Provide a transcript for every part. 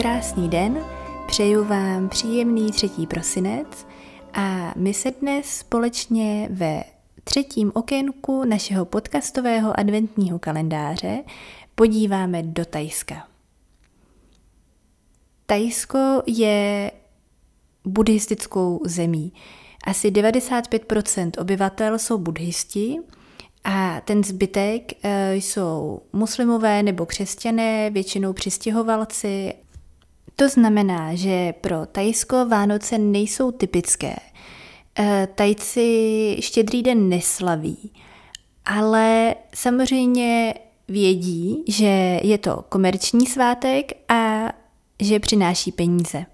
Krásný den, přeju vám příjemný třetí prosinec a my se dnes společně ve třetím okénku našeho podcastového adventního kalendáře podíváme do Tajska. Tajsko je buddhistickou zemí. Asi 95% obyvatel jsou buddhisti a ten zbytek eh, jsou muslimové nebo křesťané, většinou přistěhovalci. To znamená, že pro Tajsko Vánoce nejsou typické. Eh, Tajci štědrý den neslaví, ale samozřejmě vědí, že je to komerční svátek a že přináší peníze.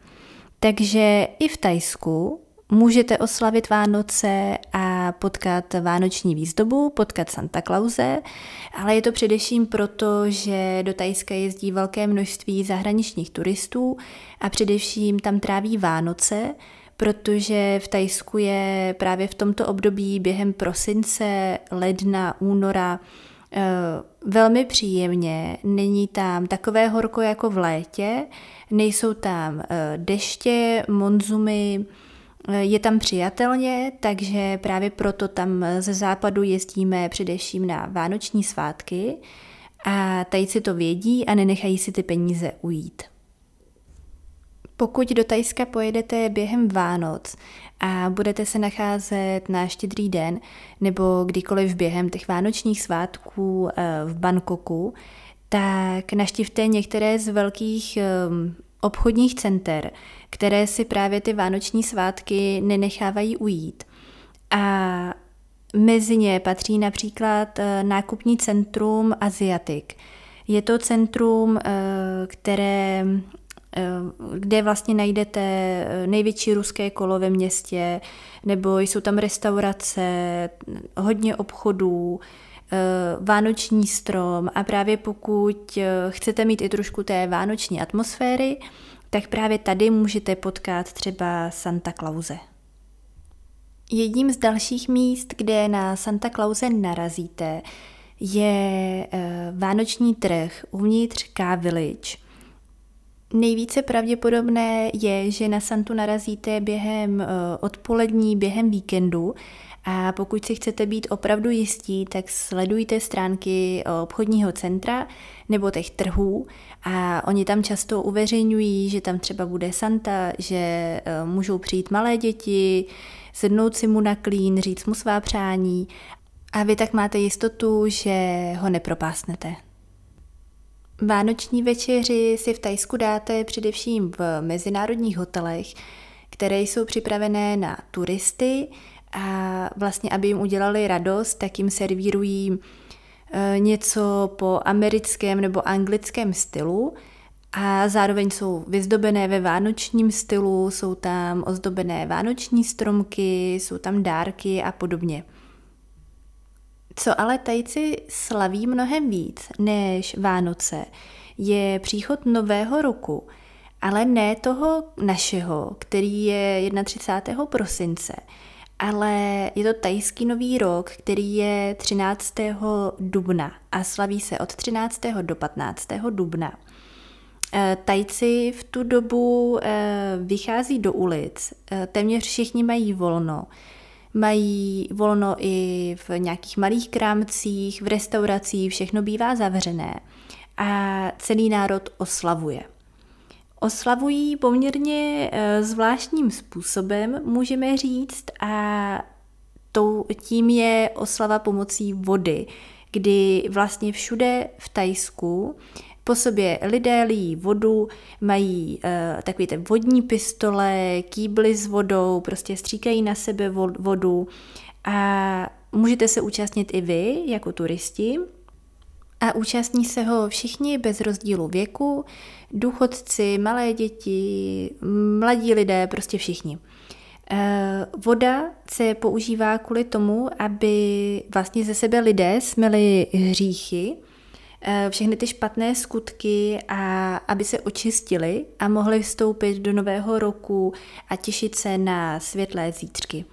Takže i v Tajsku můžete oslavit Vánoce a potkat vánoční výzdobu, potkat Santa Clause, ale je to především proto, že do Tajska jezdí velké množství zahraničních turistů a především tam tráví Vánoce, protože v Tajsku je právě v tomto období během prosince, ledna, února eh, velmi příjemně. Není tam takové horko jako v létě, nejsou tam eh, deště, monzumy, je tam přijatelně, takže právě proto tam ze západu jezdíme především na vánoční svátky a tajci to vědí a nenechají si ty peníze ujít. Pokud do Tajska pojedete během Vánoc a budete se nacházet na štědrý den nebo kdykoliv během těch vánočních svátků eh, v Bangkoku, tak naštivte některé z velkých ehm, obchodních center, které si právě ty vánoční svátky nenechávají ujít. A mezi ně patří například eh, nákupní centrum Asiatik. Je to centrum, eh, které Eh, kde vlastně najdete největší ruské kolo ve městě, nebo jsou tam restaurace, hodně obchodů, vánoční strom a právě pokud chcete mít i trošku té vánoční atmosféry, tak právě tady můžete potkat třeba Santa Clause. Jedním z dalších míst, kde na Santa Clause narazíte, je vánoční trh uvnitř K Village – Nejvíce pravděpodobné je, že na Santu narazíte během eh, odpolední, během víkendu a pokud si chcete být opravdu jistí, tak sledujte stránky eh, obchodního centra nebo těch trhů. A oni tam často uveřejňují, že tam třeba bude Santa, že eh, můžou přijít malé děti, sednout si mu na klín, říct mu svá přání. A vy tak máte jistotu, že ho nepropásnete. Vánoční večeři si v Tajsku dáte především v mezinárodních hotelech, které jsou připravené na turisty a vlastně, aby jim udělali radost, tak jim servírují e, něco po americkém nebo anglickém stylu a zároveň jsou vyzdobené ve vánočním stylu, jsou tam ozdobené vánoční stromky, jsou tam dárky a podobně. Co ale tajci slaví mnohem víc než Vánoce, je příchod nového roku, ale ne toho našeho, který je 31. prosince, ale je to tajský nový rok, který je 13. dubna a slaví se od 13. do 15. dubna. Eh, tajci v tu dobu eh, vychází do ulic, eh, téměř všichni mají volno mají volno i v nějakých malých krámcích, v restauracích, všechno bývá zavřené a celý národ oslavuje. Oslavují poměrně eh, zvláštním způsobem, můžeme říct, a tím je oslava pomocí vody, kdy vlastně všude v Tajsku po sobě lidé lijí vodu, mají uh, takové ty vodní pistole, kýbly s vodou, prostě stříkají na sebe vodu a můžete se účastnit i vy jako turisti. A účastní se ho všichni bez rozdílu věku, důchodci, malé děti, mladí lidé, prostě všichni. Eh, voda se používá kvůli tomu, aby vlastně ze sebe lidé smeli hříchy, Eh, všechny ty špatné skutky a aby se očistili a mohli vstoupit do nového roku a těšit se na světlé zítřky.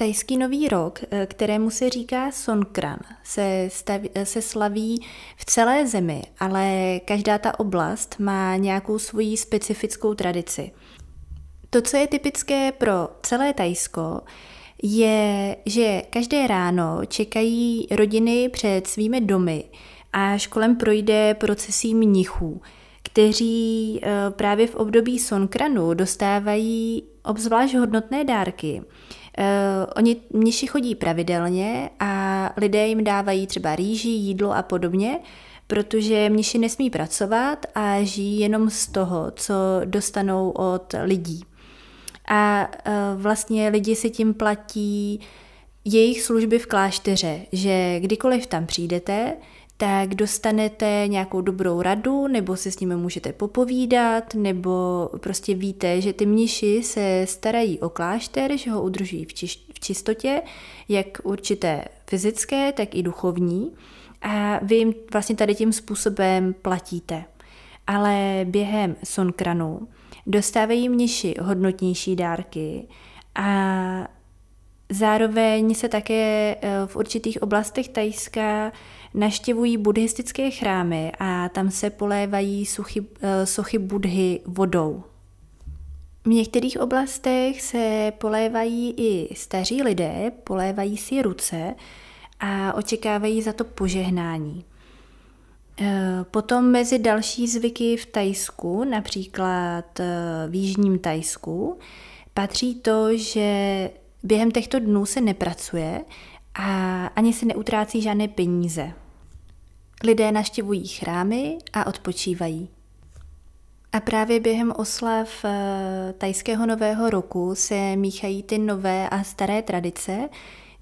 Tajský nový rok, eh, kterému se říká Songkran, se, staví, eh, se slaví v celé zemi, ale každá ta oblast má nějakou svoji specifickou tradici. To, co je typické pro celé Tajsko, je, že každé ráno čekají rodiny před svými domy a kolem projde procesí mnichů, kteří právě v období Sonkranu dostávají obzvlášť hodnotné dárky. Uh, oni mniši chodí pravidelně a lidé jim dávají třeba rýži, jídlo a podobně, protože mniši nesmí pracovat a žijí jenom z toho, co dostanou od lidí. A uh, vlastně lidi si tím platí jejich služby v klášteře, že kdykoliv tam přijdete, tak dostanete nějakou dobrou radu, nebo si s nimi můžete popovídat, nebo prostě víte, že ty mniši se starají o klášter, že ho udržují v, čiš- v čistotě, jak určité fyzické, tak i duchovní. A vy jim vlastně tady tím způsobem platíte. Ale během sonkranu dostávají mniši hodnotnější dárky a zároveň se také eh, v určitých oblastech Tajska naštěvují buddhistické chrámy a tam se polévají suchy, eh, sochy budhy vodou. V některých oblastech se polévají i staří lidé, polévají si ruce a očekávají za to požehnání. Eh, potom mezi další zvyky v Tajsku, například v Jižním Tajsku, patří to, že během těchto dnů se nepracuje a ani se neutrácí žádné peníze. Lidé naštěvují chrámy a odpočívají. A právě během oslav eh, tajského nového roku se míchají ty nové a staré tradice,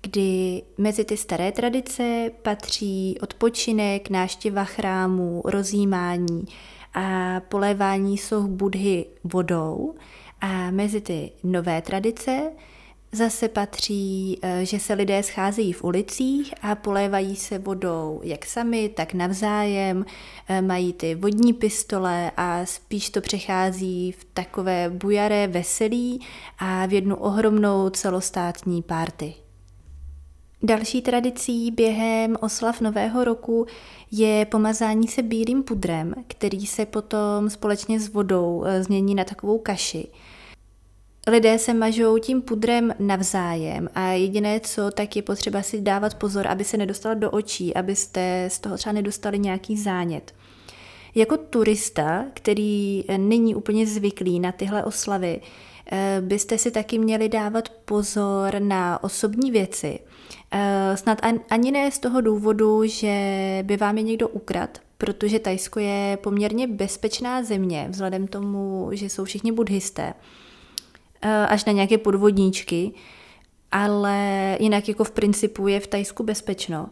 kdy mezi ty staré tradice patří odpočinek, náštěva chrámů, rozjímání a polévání soch budhy vodou. A mezi ty nové tradice Zase patří, eh, že se lidé scházejí v ulicích a polévají se vodou jak sami, tak navzájem, eh, mají ty vodní pistole a spíš to přechází v takové bujaré veselí a v jednu ohromnou celostátní párty. Další tradicí během oslav Nového roku je pomazání se bílým pudrem, který se potom společně s vodou eh, změní na takovou kaši. Lidé se mažou tím pudrem navzájem a jediné co, tak je potřeba si dávat pozor, aby se nedostal do očí, abyste z toho třeba nedostali nějaký zánět. Jako turista, který není úplně zvyklý na tyhle oslavy, eh, byste si taky měli dávat pozor na osobní věci. Eh, snad ani ne z toho důvodu, že by vám je někdo ukrad, protože Tajsko je poměrně bezpečná země, vzhledem tomu, že jsou všichni buddhisté. Eh, až na nějaké podvodníčky, ale jinak jako v principu je v Tajsku bezpečno.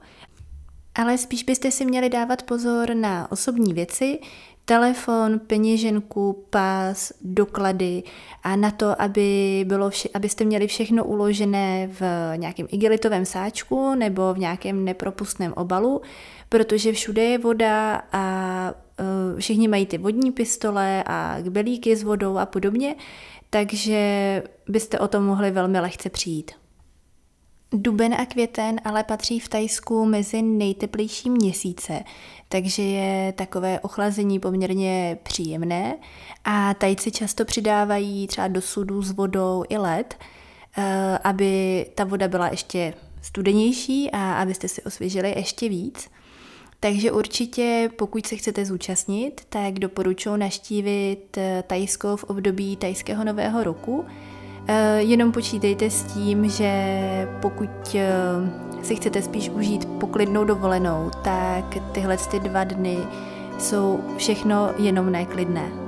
Ale spíš byste si měli dávat pozor na osobní věci, telefon, peněženku, pás, doklady a na to, aby bylo vše, abyste měli všechno uložené v nějakém igelitovém sáčku nebo v nějakém nepropustném obalu, protože všude je voda a všichni mají ty vodní pistole a kbelíky s vodou a podobně, takže byste o tom mohli velmi lehce přijít. Duben a květen ale patří v Tajsku mezi nejteplejší měsíce, takže je takové ochlazení poměrně příjemné a Tajci často přidávají třeba do sudů s vodou i led, eh, aby ta voda byla ještě studenější a abyste si osvěžili ještě víc. Takže určitě, pokud se chcete zúčastnit, tak doporučuji naštívit eh, Tajsko v období tajského nového roku. Eh, jenom počítejte s tím, že pokud eh, si chcete spíš užít poklidnou dovolenou, tak tyhle ty dva dny jsou všechno jenom neklidné.